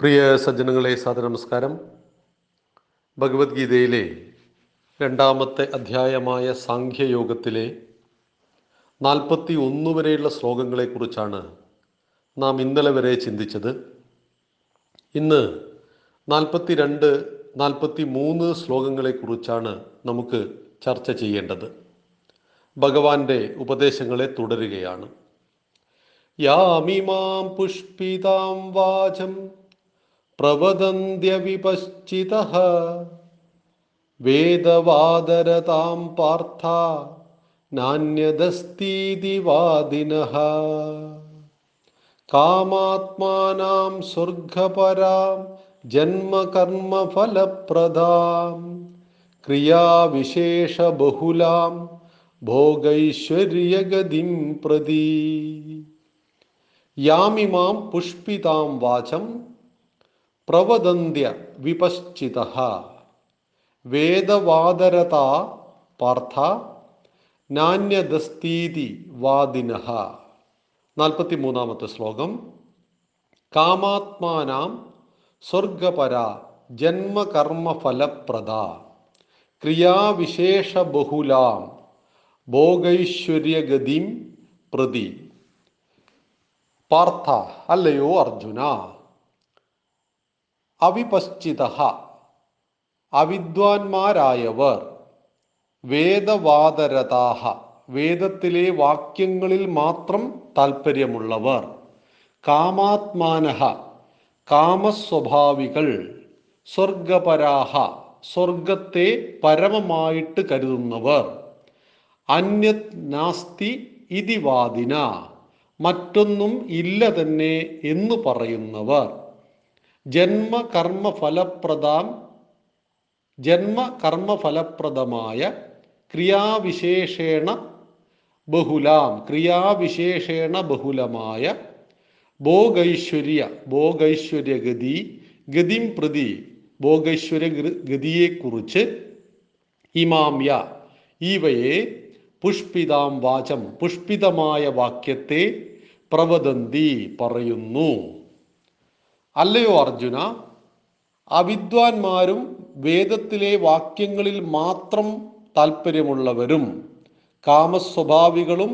പ്രിയ സജ്ജനങ്ങളെ സാദനമസ്കാരം ഭഗവത്ഗീതയിലെ രണ്ടാമത്തെ അധ്യായമായ സാഖ്യയോഗത്തിലെ നാൽപ്പത്തി ഒന്ന് വരെയുള്ള ശ്ലോകങ്ങളെക്കുറിച്ചാണ് നാം ഇന്നലെ വരെ ചിന്തിച്ചത്. ഇന്ന് നാൽപ്പത്തി രണ്ട് നാൽപ്പത്തി മൂന്ന് ശ്ലോകങ്ങളെക്കുറിച്ചാണ് നമുക്ക് ചർച്ച ചെയ്യേണ്ടത്. ഭഗവാന്റെ ഉപദേശങ്ങളെ തുടരുകയാണ്. യാമിമാം പുഷ്പിതാം വാചം പ്രവദന്ത്യവിപശ്ചിതഃ വേദവാദരതാം പാർത്ഥ നാന്യദസ്തീതി വാദിനഃ കാമാത്മാനാം സ്വർഗപരാം ജന്മകർമ്മഫലപ്രദാം ക്രിയാവിശേഷബഹുലാം ഭോഗൈശ്വര്യഗതിം പ്രതി. യാമിമാം പുഷ്പിതാം വാചം പ്രവദന്ത്യ വിപശ്ചിത വേദവാദരത പാർത്ഥ നാന്യദസ്തീതി വാദിന. നാൽപ്പത്തി മൂന്നാമത്തെ ശ്ലോകം. കാമാത്മാനാം സ്വർഗപര ജന്മകർമ്മഫലപ്രദ. ക്രിയാവിശേഷബഹുലാം ഭോഗൈശ്വര്യഗതിം പ്രതി. പാർത്ഥ അല്ലയോ അർജുന? അവിപശ്ചിത. അവിദ്വാൻമാരായവർ. വേദവാദരതാഹ വേദത്തിലെ വാക്യങ്ങളിൽ മാത്രം താൽപ്പര്യമുള്ളവർ കാമാത്മാനഹ കാമസ്വഭാവികൾ. സ്വർഗപരാഹ സ്വർഗത്തെ പരമമായിട്ട് കരുതുന്നവർ. അന്യത് നാസ്തി ഇതിവാദിന മറ്റൊന്നും ഇല്ല തന്നെ എന്ന് പറയുന്നവർ. ജന്മകർമ്മഫലപ്രദാം ഫലപ്രദമായ ക്രിയാവിശേഷേണ ബഹുലാം ക്രിയാവിശേഷേണ ബഹുലമായ ഭോഗൈശ്വര്യ ഭോഗൈശ്വര്യഗതി ഗതിം പ്രതി ഭോഗൈശ്വര്യ ഗതിയെക്കുറിച്ച് ഇമാമ്യ ഇവയെ പുഷ്പിതാം വാചം പുഷ്പിതമായ വാക്യത്തെ പ്രവദന്തി പറയുന്നു. അല്ലയോ അർജുന? അവിദ്വാൻമാരും വേദത്തിലെ വാക്യങ്ങളിൽ മാത്രം താല്പര്യമുള്ളവരും കാമസ്വഭാവികളും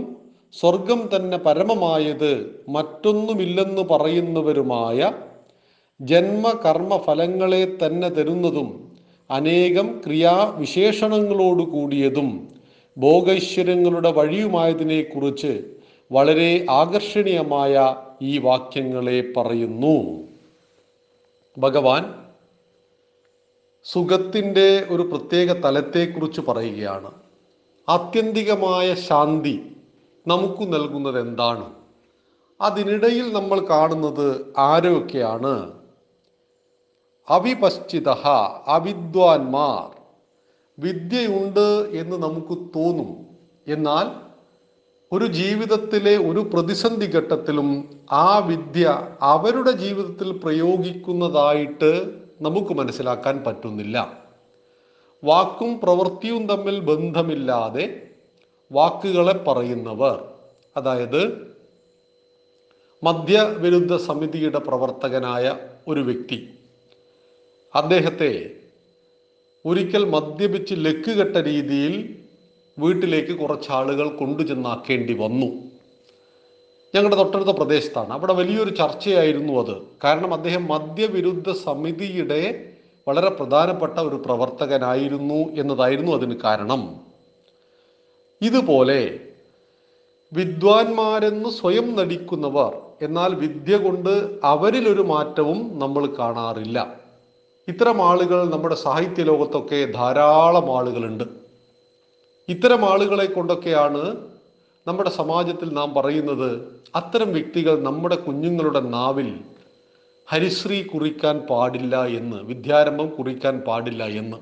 സ്വർഗം തന്നെ പരമമായത് മറ്റൊന്നുമില്ലെന്ന് പറയുന്നവരുമായ ജന്മകർമ്മ ഫലങ്ങളെ തന്നെ തരുന്നതും അനേകം ക്രിയാവിശേഷണങ്ങളോട് കൂടിയതും ഭോഗൈശ്വര്യങ്ങളുടെ വഴിയുമായതിനെക്കുറിച്ച് വളരെ ആകർഷണീയമായ ഈ വാക്യങ്ങളെ പറയുന്നു. ഭഗവാൻ സുഖത്തിന്റെ ഒരു പ്രത്യേക തലത്തെക്കുറിച്ച് പറയുകയാണ്. ആത്യന്തികമായ ശാന്തി നമുക്ക് നൽകുന്നത് എന്താണ്? അതിനിടയിൽ നമ്മൾ കാണുന്നത് ആരൊക്കെയാണ്? അവിപശ്ചിത അവിദ്വാൻമാർ. വിദ്യയുണ്ട് എന്ന് നമുക്ക് തോന്നും. എന്നാൽ ഒരു ജീവിതത്തിലെ ഒരു പ്രതിസന്ധി ഘട്ടത്തിലും ആ വിദ്യ അവരുടെ ജീവിതത്തിൽ പ്രയോഗിക്കുന്നതായിട്ട് നമുക്ക് മനസ്സിലാക്കാൻ പറ്റുന്നില്ല. വാക്കും പ്രവൃത്തിയും തമ്മിൽ ബന്ധമില്ലാതെ വാക്കുകളെ പറയുന്നവർ അതായത് മദ്യവിരുദ്ധ സമിതിയുടെ പ്രവർത്തകനായ ഒരു വ്യക്തി അദ്ദേഹത്തെ ഒരിക്കൽ മദ്യപിച്ച് ലക്കുകെട്ട രീതിയിൽ വീട്ടിലേക്ക് കുറച്ചാളുകൾ കൊണ്ടുചെന്നാക്കേണ്ടി വന്നു. ഞങ്ങളുടെ തൊട്ടടുത്ത പ്രദേശത്താണ്. അവിടെ വലിയൊരു ചർച്ചയായിരുന്നു അത്. കാരണം അദ്ദേഹം മദ്യവിരുദ്ധ സമിതിയുടെ വളരെ പ്രധാനപ്പെട്ട ഒരു പ്രവർത്തകനായിരുന്നു എന്നതായിരുന്നു അതിന് കാരണം. ഇതുപോലെ വിദ്വാൻമാരെന്ന് സ്വയം നടിക്കുന്നവർ എന്നാൽ വിദ്യ കൊണ്ട് അവരിലൊരു മാറ്റവും നമ്മൾ കാണാറില്ല. ഇത്തരം ആളുകൾ നമ്മുടെ സാഹിത്യ ലോകത്തൊക്കെ ധാരാളം ആളുകളുണ്ട്. ഇത്തരം ആളുകളെ കൊണ്ടൊക്കെയാണ് നമ്മുടെ സമാജത്തിൽ നാം പറയുന്നത് അത്തരം വ്യക്തികൾ നമ്മുടെ കുഞ്ഞുങ്ങളുടെ നാവിൽ ഹരിശ്രീ കുറിക്കാൻ പാടില്ല എന്ന് വിദ്യാരംഭം കുറിക്കാൻ പാടില്ല എന്ന്.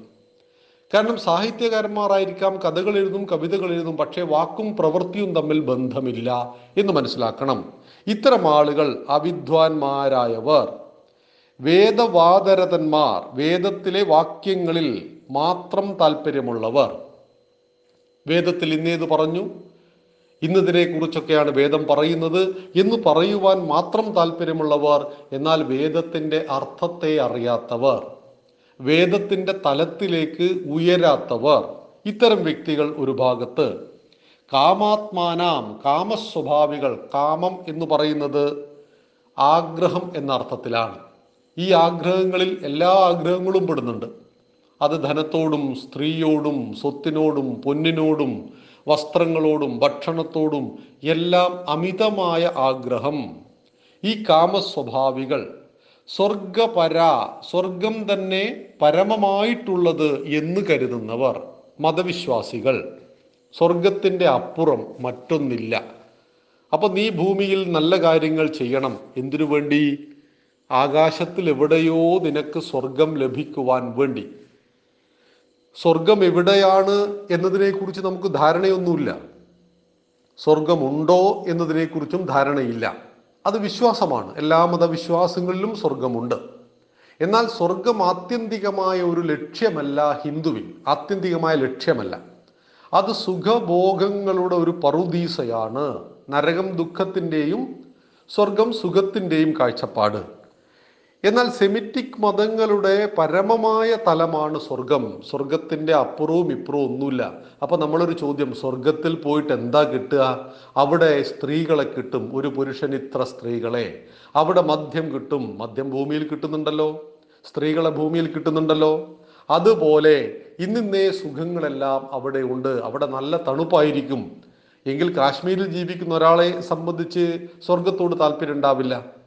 കാരണം സാഹിത്യകാരന്മാരായിരിക്കാം കഥകൾ എഴുതും കവിതകൾ എഴുതും പക്ഷേ വാക്കും പ്രവൃത്തിയും തമ്മിൽ ബന്ധമില്ല എന്ന് മനസ്സിലാക്കണം. ഇത്തരം ആളുകൾ അവിദ്വാൻമാരായവർ. വേദവാദരതന്മാർ വേദത്തിലെ വാക്യങ്ങളിൽ മാത്രം താല്പര്യമുള്ളവർ വേദത്തിൽ ഇന്നേത് പറഞ്ഞു. ഇന്നതിനെ കുറിച്ചൊക്കെയാണ് വേദം പറയുന്നത്. എന്ന് പറയുവാൻ മാത്രം താല്പര്യമുള്ളവർ എന്നാൽ വേദത്തിന്റെ അർത്ഥത്തെ അറിയാത്തവർ വേദത്തിന്റെ തലത്തിലേക്ക് ഉയരാത്തവർ. ഇത്തരം വ്യക്തികൾ ഒരു ഭാഗത്ത്. കാമാത്മാനാം കാമസ്വഭാവികൾ കാമം എന്ന് പറയുന്നത് ആഗ്രഹം എന്ന അർത്ഥത്തിലാണ് ഈ ആഗ്രഹങ്ങളിൽ എല്ലാ ആഗ്രഹങ്ങളും പെടുന്നുണ്ട്. അത് ധനത്തോടും സ്ത്രീയോടും സ്വത്തിനോടും പൊന്നിനോടും വസ്ത്രങ്ങളോടും ഭക്ഷണത്തോടും എല്ലാം അമിതമായ ആഗ്രഹം. ഈ കാമസ്വഭാവികൾ സ്വർഗപര സ്വർഗം തന്നെ പരമമായിട്ടുള്ളത് എന്ന് കരുതുന്നവർ മതവിശ്വാസികൾ. സ്വർഗത്തിന്റെ അപ്പുറം മറ്റൊന്നില്ല. അപ്പൊ നീ ഭൂമിയിൽ നല്ല കാര്യങ്ങൾ ചെയ്യണം. എന്തിനു വേണ്ടി? ആകാശത്തിൽ എവിടെയോ നിനക്ക് സ്വർഗം ലഭിക്കുവാൻ വേണ്ടി. സ്വർഗം എവിടെയാണ് എന്നതിനെക്കുറിച്ച് നമുക്ക് ധാരണയൊന്നുമില്ല. സ്വർഗമുണ്ടോ എന്നതിനെക്കുറിച്ചും ധാരണയില്ല. അത് വിശ്വാസമാണ്. എല്ലാ മതവിശ്വാസങ്ങളിലും സ്വർഗമുണ്ട്. എന്നാൽ സ്വർഗം ആത്യന്തികമായ ഒരു ലക്ഷ്യമല്ല ഹിന്ദുവിൽ. ആത്യന്തികമായ ലക്ഷ്യമല്ല. അത് സുഖഭോഗങ്ങളുടെ ഒരു പറുദീസയാണ്. നരകം ദുഃഖത്തിന്റെയും സ്വർഗം സുഖത്തിന്റെയും കാഴ്ചപ്പാട്. എന്നാൽ സെമിറ്റിക് മതങ്ങളുടെ പരമമായ തലമാണ് സ്വർഗം. സ്വർഗത്തിന്റെ അപ്പുറവും ഇപ്പുറവും ഒന്നുമില്ല. അപ്പൊ നമ്മളൊരു ചോദ്യം സ്വർഗത്തിൽ പോയിട്ട് എന്താ കിട്ടുക? അവിടെ സ്ത്രീകളെ കിട്ടും ഒരു പുരുഷൻ ഇത്ര സ്ത്രീകളെ. അവിടെ മദ്യം കിട്ടും മദ്യം ഭൂമിയിൽ കിട്ടുന്നുണ്ടല്ലോ. സ്ത്രീകളെ ഭൂമിയിൽ കിട്ടുന്നുണ്ടല്ലോ. അതുപോലെ ഇന്നിന്നേ സുഖങ്ങളെല്ലാം അവിടെ ഉണ്ട്. അവിടെ നല്ല തണുപ്പായിരിക്കും. എങ്കിൽ കാശ്മീരിൽ ജീവിക്കുന്ന ഒരാളെ സംബന്ധിച്ച് സ്വർഗത്തോട് താല്പര്യം ഉണ്ടാവില്ല.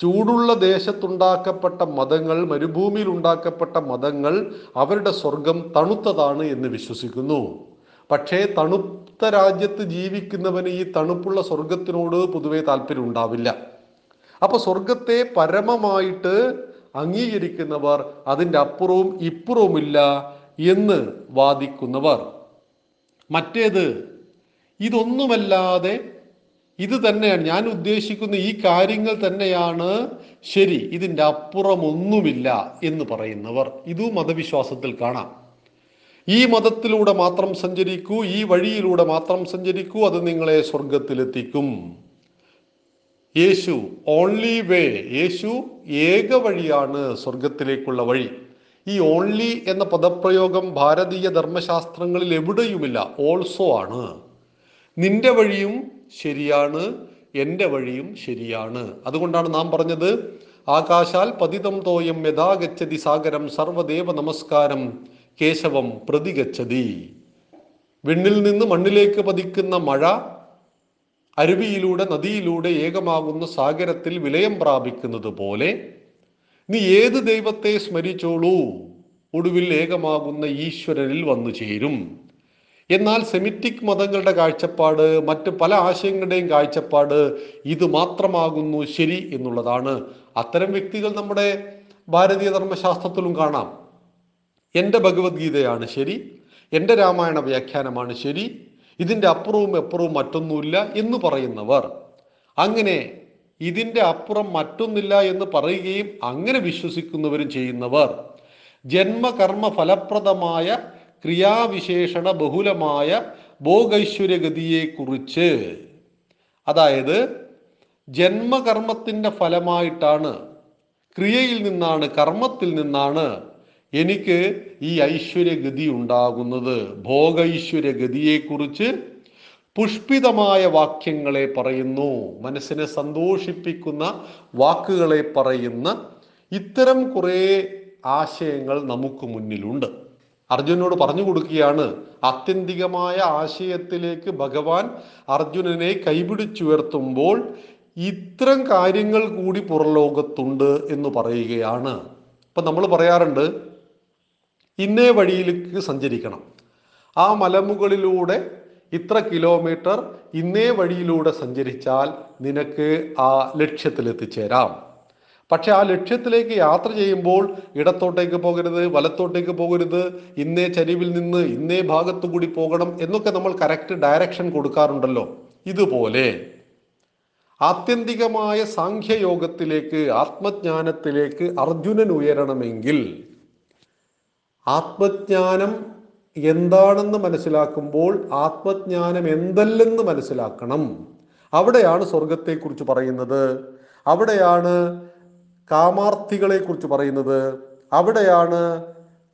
ചൂടുള്ള ദേശത്തുണ്ടാക്കപ്പെട്ട മതങ്ങൾ മരുഭൂമിയിൽ ഉണ്ടാക്കപ്പെട്ട മതങ്ങൾ അവരുടെ സ്വർഗം തണുത്തതാണ് എന്ന് വിശ്വസിക്കുന്നു. പക്ഷേ തണുത്ത രാജ്യത്ത് ജീവിക്കുന്നവന് ഈ തണുപ്പുള്ള സ്വർഗത്തിനോട് പൊതുവേ താല്പര്യം ഉണ്ടാവില്ല. അപ്പൊ സ്വർഗത്തെ പരമമായിട്ട് അംഗീകരിക്കുന്നവർ അതിന്റെ അപ്പുറവും ഇപ്പുറവുമില്ല എന്ന് വാദിക്കുന്നവർ. മറ്റേത് ഇതൊന്നുമല്ലാതെ ഇത് തന്നെയാണ്. ഞാൻ ഉദ്ദേശിക്കുന്ന ഈ കാര്യങ്ങൾ തന്നെയാണ് ശരി ഇതിന്റെ അപ്പുറമൊന്നുമില്ല എന്ന് പറയുന്നവർ. ഇതും മതവിശ്വാസത്തിൽ കാണാം. ഈ മതത്തിലൂടെ മാത്രം സഞ്ചരിക്കൂ ഈ വഴിയിലൂടെ മാത്രം സഞ്ചരിക്കൂ അത് നിങ്ങളെ സ്വർഗത്തിലെത്തിക്കും യേശു ഓൺലി വേ യേശു ഏക വഴിയാണ് സ്വർഗത്തിലേക്കുള്ള വഴി. ഈ ഓൺലി എന്ന പദപ്രയോഗം ഭാരതീയ ധർമ്മശാസ്ത്രങ്ങളിൽ എവിടെയുമില്ല ഓൾസോ ആണ്. നിന്റെ വഴിയും ശരിയാണ് എന്റെ വഴിയും ശരിയാണ്. അതുകൊണ്ടാണ് നാം പറഞ്ഞത് ആകാശാൽ പതിതം തോയം യഥാഗച്ഛതി സാഗരം സർവദേവ നമസ്കാരം കേശവം പ്രതിഗച്ഛതി. വിണ്ണിൽ നിന്ന് മണ്ണിലേക്ക് പതിക്കുന്ന മഴ അരുവിയിലൂടെ നദിയിലൂടെ ഏകമാകുന്ന സാഗരത്തിൽ വിലയം പ്രാപിക്കുന്നത് പോലെ നീ ഏത് ദൈവത്തെ സ്മരിച്ചോളൂ? ഒടുവിൽ ഏകമാകുന്ന ഈശ്വരനിൽ വന്നു ചേരും. എന്നാൽ സെമിറ്റിക് മതങ്ങളുടെ കാഴ്ചപ്പാട് മറ്റ് പല ആശയങ്ങളുടെയും കാഴ്ചപ്പാട് ഇത് മാത്രമാകുന്നു ശരി എന്നുള്ളതാണ്. അത്തരം വ്യക്തികൾ നമ്മുടെ ഭാരതീയ ധർമ്മശാസ്ത്രത്തിലും കാണാം. എന്റെ ഭഗവത്ഗീതയാണ് ശരി എന്റെ രാമായണ വ്യാഖ്യാനമാണ് ശരി ഇതിന്റെ അപ്പുറവും എപ്പുറവും മറ്റൊന്നുമില്ല എന്ന് പറയുന്നവർ. അങ്ങനെ ഇതിന്റെ അപ്പുറം മറ്റൊന്നില്ല എന്ന് പറയുകയും അങ്ങനെ വിശ്വസിക്കുന്നവരും ചെയ്യുന്നവർ. ജന്മകർമ്മ ഫലപ്രദമായ ക്രിയാവിശേഷണ ബഹുലമായ ഭോഗൈശ്വര്യഗതിയെക്കുറിച്ച്. അതായത് ജന്മകർമ്മത്തിന്റെ ഫലമായിട്ടാണ് ക്രിയയിൽ നിന്നാണ് കർമ്മത്തിൽ നിന്നാണ് എനിക്ക് ഈ ഐശ്വര്യഗതി ഉണ്ടാകുന്നത് ഭോഗൈശ്വര്യഗതിയെക്കുറിച്ച് പുഷ്പിതമായ വാക്യങ്ങളെ പറയുന്നു. മനസ്സിനെ സന്തോഷിപ്പിക്കുന്ന വാക്കുകളെ പറയുന്ന ഇത്തരം കുറേ ആശയങ്ങൾ നമുക്ക് മുന്നിലുണ്ട്. അർജുനോട് പറഞ്ഞു കൊടുക്കുകയാണ് ആത്യന്തികമായ ആശയത്തിലേക്ക് ഭഗവാൻ അർജുനനെ കൈപിടിച്ചുയർത്തുമ്പോൾ ഇത്തരം കാര്യങ്ങൾ കൂടി പുറലോകത്തുണ്ട് എന്ന് പറയുകയാണ്. ഇപ്പൊ നമ്മൾ പറയാറുണ്ട് ഇന്നേ വഴിയിലേക്ക് സഞ്ചരിക്കണം. ആ മലമുകളിലൂടെ ഇത്ര കിലോമീറ്റർ ഇന്നേ വഴിയിലൂടെ സഞ്ചരിച്ചാൽ നിനക്ക് ആ ലക്ഷ്യത്തിലെത്തിച്ചേരാം. പക്ഷെ ആ ലക്ഷ്യത്തിലേക്ക് യാത്ര ചെയ്യുമ്പോൾ ഇടത്തോട്ടേക്ക് പോകരുത് വലത്തോട്ടേക്ക് പോകരുത് ഇന്നേ ചരിവിൽ നിന്ന് ഇന്നേ ഭാഗത്തു കൂടി പോകണം എന്നൊക്കെ നമ്മൾ കറക്റ്റ് ഡയറക്ഷൻ കൊടുക്കാറുണ്ടല്ലോ. ഇതുപോലെ ആത്യന്തികമായ സാഖ്യയോഗത്തിലേക്ക് ആത്മജ്ഞാനത്തിലേക്ക് അർജുനൻ ഉയരണമെങ്കിൽ ആത്മജ്ഞാനം എന്താണെന്ന് മനസ്സിലാക്കുമ്പോൾ ആത്മജ്ഞാനം എന്തല്ലെന്ന് മനസ്സിലാക്കണം. അവിടെയാണ് സ്വർഗത്തെക്കുറിച്ച് പറയുന്നത്. അവിടെയാണ് കാമാർത്ഥികളെ കുറിച്ച് പറയുന്നത് അവിടെയാണ്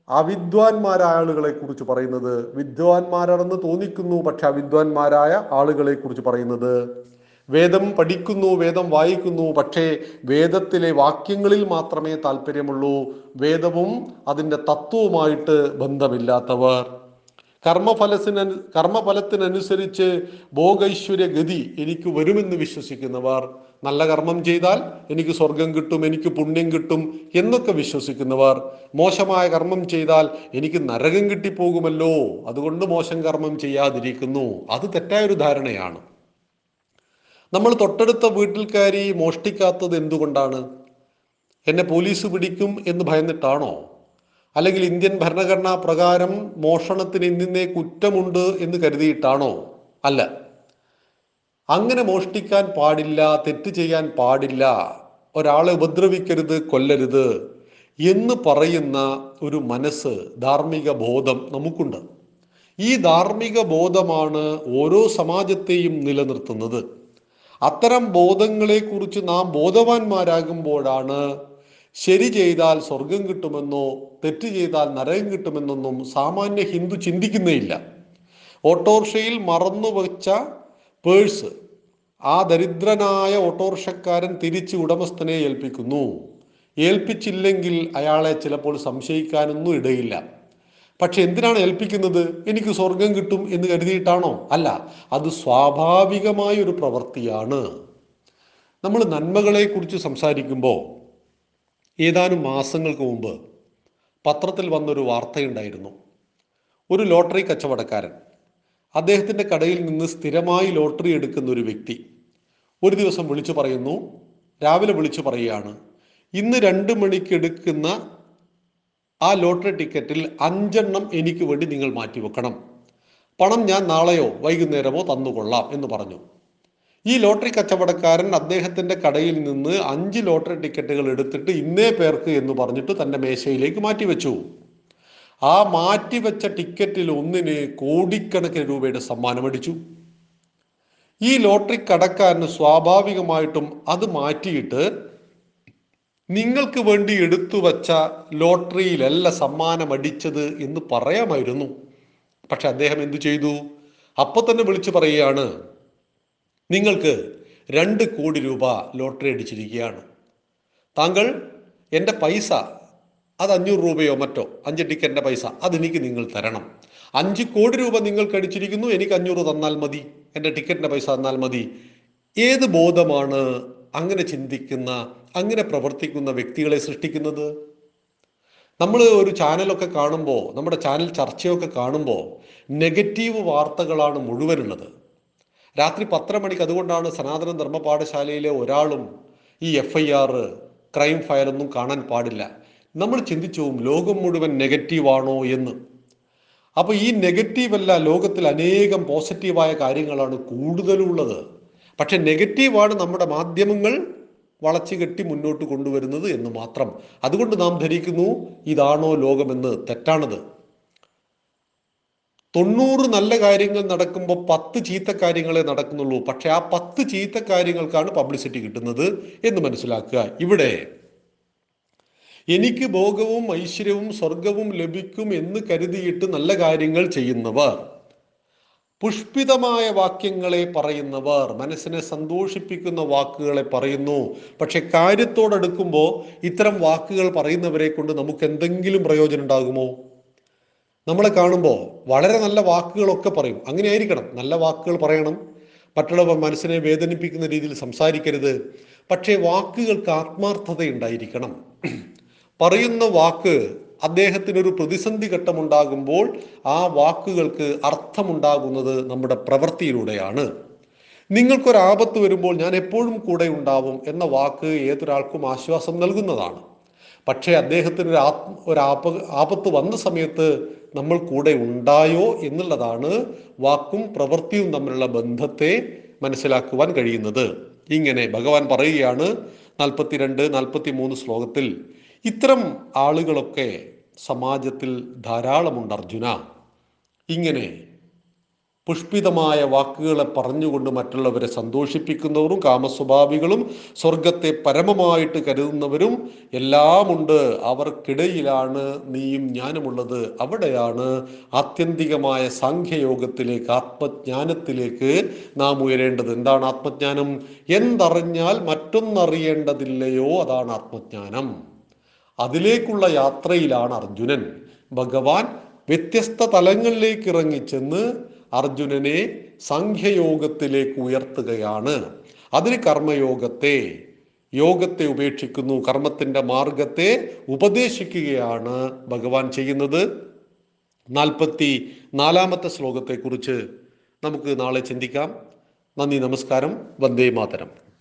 അവിദ്വാൻമാരായ ആളുകളെ കുറിച്ച് പറയുന്നത്. വിദ്വാൻമാരാണെന്ന് തോന്നിക്കുന്നു പക്ഷെ അവിദ്വാൻമാരായ ആളുകളെ കുറിച്ച് പറയുന്നത് വേദം പഠിക്കുന്നു വേദം വായിക്കുന്നു പക്ഷേ വേദത്തിലെ വാക്യങ്ങളിൽ മാത്രമേ താല്പര്യമുള്ളൂ. വേദവും അതിന്റെ തത്വവുമായിട്ട് ബന്ധമില്ലാത്തവർ. കർമ്മഫലത്തിന് കർമ്മഫലത്തിനനുസരിച്ച് ഭോഗൈശ്വര്യ ഗതി എനിക്ക് വരുമെന്ന് വിശ്വസിക്കുന്നവർ നല്ല കർമ്മം ചെയ്താൽ എനിക്ക് സ്വർഗം കിട്ടും എനിക്ക് പുണ്യം കിട്ടും എന്നൊക്കെ വിശ്വസിക്കുന്നവർ മോശമായ കർമ്മം ചെയ്താൽ എനിക്ക് നരകം കിട്ടിപ്പോകുമല്ലോ. അതുകൊണ്ട് മോശം കർമ്മം ചെയ്യാതിരിക്കുന്നു. അത് തെറ്റായൊരു ധാരണയാണ്. നമ്മൾ തൊട്ടടുത്ത വീട്ടിൽക്കാരി മോഷ്ടിക്കാത്തത് എന്തുകൊണ്ടാണ്? എന്നെ പോലീസ് പിടിക്കും എന്ന് ഭയന്നിട്ടാണോ? അല്ലെങ്കിൽ ഇന്ത്യൻ ഭരണഘടനാ പ്രകാരം മോഷണത്തിന് ഇന്നിന്നേ കുറ്റമുണ്ട് എന്ന് കരുതിയിട്ടാണോ? അല്ല. അങ്ങനെ മോഷ്ടിക്കാൻ പാടില്ല തെറ്റ് ചെയ്യാൻ പാടില്ല ഒരാളെ ഉപദ്രവിക്കരുത് കൊല്ലരുത് എന്ന് പറയുന്ന ഒരു മനസ്സ് ധാർമ്മിക ബോധം നമുക്കുണ്ട്. ഈ ധാർമ്മിക ബോധമാണ് ഓരോ സമാജത്തെയും നിലനിർത്തുന്നത്. അത്തരം ബോധങ്ങളെക്കുറിച്ച് നാം ബോധവാന്മാരാകുമ്പോഴാണ് ശരി ചെയ്താൽ സ്വർഗം കിട്ടുമെന്നോ തെറ്റ് ചെയ്താൽ നരകം കിട്ടുമെന്നൊന്നും സാമാന്യ ഹിന്ദു ചിന്തിക്കുന്നേയില്ല. ഓട്ടോറിക്ഷയിൽ മറന്നു വെച്ച പേഴ്സ് ആ ദരിദ്രനായ ഓട്ടോറിക്ഷക്കാരൻ തിരിച്ച് ഉടമസ്ഥനെ ഏൽപ്പിക്കുന്നു. ഏൽപ്പിച്ചില്ലെങ്കിൽ അയാളെ ചിലപ്പോൾ സംശയിക്കാനൊന്നും ഇടയില്ല. പക്ഷെ എന്തിനാണ് ഏൽപ്പിക്കുന്നത്? എനിക്ക് സ്വർഗം കിട്ടും എന്ന് കരുതിയിട്ടാണോ? അല്ല അത് സ്വാഭാവികമായ ഒരു പ്രവൃത്തിയാണ്. നമ്മൾ നന്മകളെ കുറിച്ച് സംസാരിക്കുമ്പോൾ ഏതാനും മാസങ്ങൾക്ക് മുമ്പ് പത്രത്തിൽ വന്നൊരു വാർത്തയുണ്ടായിരുന്നു. ഒരു ലോട്ടറി കച്ചവടക്കാരൻ. അദ്ദേഹത്തിന്റെ കടയിൽ നിന്ന് സ്ഥിരമായി ലോട്ടറി എടുക്കുന്ന ഒരു വ്യക്തി. ഒരു ദിവസം വിളിച്ചു പറയുന്നു രാവിലെ വിളിച്ചു പറയുകയാണ് ഇന്ന് രണ്ട് മണിക്ക് എടുക്കുന്ന ആ ലോട്ടറി ടിക്കറ്റിൽ അഞ്ചെണ്ണം എനിക്ക് വേണ്ടി നിങ്ങൾ മാറ്റിവെക്കണം. പണം ഞാൻ നാളെയോ വൈകുന്നേരമോ തന്നുകൊള്ളാം എന്ന് പറഞ്ഞു. ഈ ലോട്ടറി കച്ചവടക്കാരൻ അദ്ദേഹത്തിന്റെ കടയിൽ നിന്ന് അഞ്ച് ലോട്ടറി ടിക്കറ്റുകൾ എടുത്തിട്ട് ഇന്നേ പേർക്ക് എന്ന് പറഞ്ഞിട്ട് തന്റെ മേശയിലേക്ക് മാറ്റിവെച്ചു. ആ മാറ്റിവെച്ച ടിക്കറ്റിൽ ഒന്നിന് കോടിക്കണക്കിന് രൂപയുടെ സമ്മാനം അടിച്ചു. ഈ ലോട്ടറി കടക്കാരന് സ്വാഭാവികമായിട്ടും അത് മാറ്റിയിട്ട് നിങ്ങൾക്ക് വേണ്ടി എടുത്തു വച്ച ലോട്ടറിയിലല്ല സമ്മാനം അടിച്ചത് എന്ന് പറയാമായിരുന്നു. പക്ഷെ അദ്ദേഹം എന്തു ചെയ്തു? അപ്പൊ തന്നെ വിളിച്ചു പറയുകയാണ് നിങ്ങൾക്ക് രണ്ട് കോടി രൂപ ലോട്ടറി അടിച്ചിരിക്കുകയാണ്. താങ്കൾ എന്റെ പൈസ അത് അഞ്ഞൂറ് രൂപയോ മറ്റോ അഞ്ച് ടിക്കറ്റിന്റെ പൈസ അതെനിക്ക് നിങ്ങൾ തരണം. അഞ്ച് കോടി രൂപ നിങ്ങൾക്ക് അടിച്ചിരിക്കുന്നു എനിക്ക് അഞ്ഞൂറ് തന്നാൽ മതി എന്റെ ടിക്കറ്റിന്റെ പൈസ തന്നാൽ മതി. ഏത് ബോധമാണ് അങ്ങനെ ചിന്തിക്കുന്ന അങ്ങനെ പ്രവർത്തിക്കുന്ന വ്യക്തികളെ സൃഷ്ടിക്കുന്നത്? നമ്മൾ ഒരു ചാനലൊക്കെ കാണുമ്പോൾ നമ്മുടെ ചാനൽ ചർച്ചയൊക്കെ കാണുമ്പോൾ നെഗറ്റീവ് വാർത്തകളാണ് മുഴുവനുള്ളത്. രാത്രി പത്തര മണിക്ക് അതുകൊണ്ടാണ് സനാതന ധർമ്മ പാഠശാലയിലെ ഒരാളും ഈ എഫ് ഐ ആർ ക്രൈം ഫയലൊന്നും കാണാൻ പാടില്ല. നമ്മൾ ചിന്തിച്ചു പോകും ലോകം മുഴുവൻ നെഗറ്റീവാണോ എന്ന്. അപ്പോൾ ഈ നെഗറ്റീവ് അല്ല ലോകത്തിൽ അനേകം പോസിറ്റീവായ കാര്യങ്ങളാണ് കൂടുതലുള്ളത്. പക്ഷെ നെഗറ്റീവാണ് നമ്മുടെ മാധ്യമങ്ങൾ വളച്ചു കെട്ടി മുന്നോട്ട് കൊണ്ടുവരുന്നത് എന്ന് മാത്രം. അതുകൊണ്ട് നാം ധരിക്കുന്നു ഇതാണോ ലോകമെന്ന് തെറ്റാണത്. തൊണ്ണൂറ് നല്ല കാര്യങ്ങൾ നടക്കുമ്പോൾ പത്ത് ചീത്ത കാര്യങ്ങളെ നടക്കുന്നുള്ളൂ. പക്ഷെ ആ പത്ത് ചീത്ത കാര്യങ്ങൾക്കാണ് പബ്ലിസിറ്റി കിട്ടുന്നത് എന്ന് മനസ്സിലാക്കുക. ഇവിടെ എനിക്ക് ഭോഗവും ഐശ്വര്യവും സ്വർഗവും ലഭിക്കും എന്ന് കരുതിയിട്ട് നല്ല കാര്യങ്ങൾ ചെയ്യുന്നവർ പുഷ്പിതമായ വാക്യങ്ങളെ പറയുന്നവർ മനസ്സിനെ സന്തോഷിപ്പിക്കുന്ന വാക്കുകളെ പറയുന്നു. പക്ഷെ കാര്യത്തോടടുക്കുമ്പോൾ ഇത്തരം വാക്കുകൾ പറയുന്നവരെ കൊണ്ട് നമുക്ക് എന്തെങ്കിലും പ്രയോജനം ഉണ്ടാകുമോ? നമ്മളെ കാണുമ്പോൾ വളരെ നല്ല വാക്കുകളൊക്കെ പറയും. അങ്ങനെ ആയിരിക്കണം നല്ല വാക്കുകൾ പറയണം. മറ്റുള്ളവർ മനസ്സിനെ വേദനിപ്പിക്കുന്ന രീതിയിൽ സംസാരിക്കരുത്. പക്ഷേ വാക്കുകൾക്ക് ആത്മാർത്ഥത ഉണ്ടായിരിക്കണം പറയുന്ന വാക്ക് അദ്ദേഹത്തിനൊരു പ്രതിസന്ധി ഘട്ടമുണ്ടാകുമ്പോൾ ആ വാക്കുകൾക്ക് അർത്ഥമുണ്ടാകുന്നത് നമ്മുടെ പ്രവൃത്തിയിലൂടെയാണ്. നിങ്ങൾക്കൊരാപത്ത് വരുമ്പോൾ ഞാൻ എപ്പോഴും കൂടെ ഉണ്ടാവും എന്ന വാക്ക് ഏതൊരാൾക്കും ആശ്വാസം നൽകുന്നതാണ്. പക്ഷേ അദ്ദേഹത്തിന് ഒരു ആത്മ ഒരു ആപ ആപത്ത് വന്ന സമയത്ത് നമ്മൾ കൂടെ ഉണ്ടായോ എന്നുള്ളതാണ് വാക്കും പ്രവൃത്തിയും തമ്മിലുള്ള ബന്ധത്തെ മനസ്സിലാക്കുവാൻ കഴിയുന്നത്. ഇങ്ങനെ ഭഗവാൻ പറയുകയാണ് നാൽപ്പത്തിരണ്ട് നാൽപ്പത്തി മൂന്ന് ശ്ലോകത്തിൽ ഇത്തരം ആളുകളൊക്കെ സമാജത്തിൽ ധാരാളമുണ്ട് അർജുന. ഇങ്ങനെ പുഷ്പിതമായ വാക്കുകളെ പറഞ്ഞുകൊണ്ട് മറ്റുള്ളവരെ സന്തോഷിപ്പിക്കുന്നവരും കാമസ്വഭാവികളും സ്വർഗത്തെ പരമമായിട്ട് കരുതുന്നവരും എല്ലാമുണ്ട്. അവർക്കിടയിലാണ് നീയും ഞാനുമുള്ളത്. അവിടെയാണ് ആത്യന്തികമായ സാഖ്യയോഗത്തിലേക്ക് ആത്മജ്ഞാനത്തിലേക്ക് നാം ഉയരേണ്ടത്. എന്താണ് ആത്മജ്ഞാനം? എന്തറിഞ്ഞാൽ മറ്റൊന്നറിയേണ്ടതില്ലയോ? അതാണ് ആത്മജ്ഞാനം. അതിലേക്കുള്ള യാത്രയിലാണ് അർജുനൻ. ഭഗവാൻ വ്യത്യസ്ത തലങ്ങളിലേക്ക് ഇറങ്ങിച്ചെന്ന് അർജുനനെ സംഖ്യയോഗത്തിലേക്ക് ഉയർത്തുകയാണ്. അതിന് കർമ്മയോഗത്തെ യോഗത്തെ ഉപേക്ഷിക്കുന്നു. കർമ്മത്തിന്റെ മാർഗത്തെ ഉപദേശിക്കുകയാണ് ഭഗവാൻ ചെയ്യുന്നത്. നാൽപ്പത്തി നാലാമത്തെ ശ്ലോകത്തെക്കുറിച്ച് നമുക്ക് നാളെ ചിന്തിക്കാം. നന്ദി നമസ്കാരം. വന്ദേ മാതരം.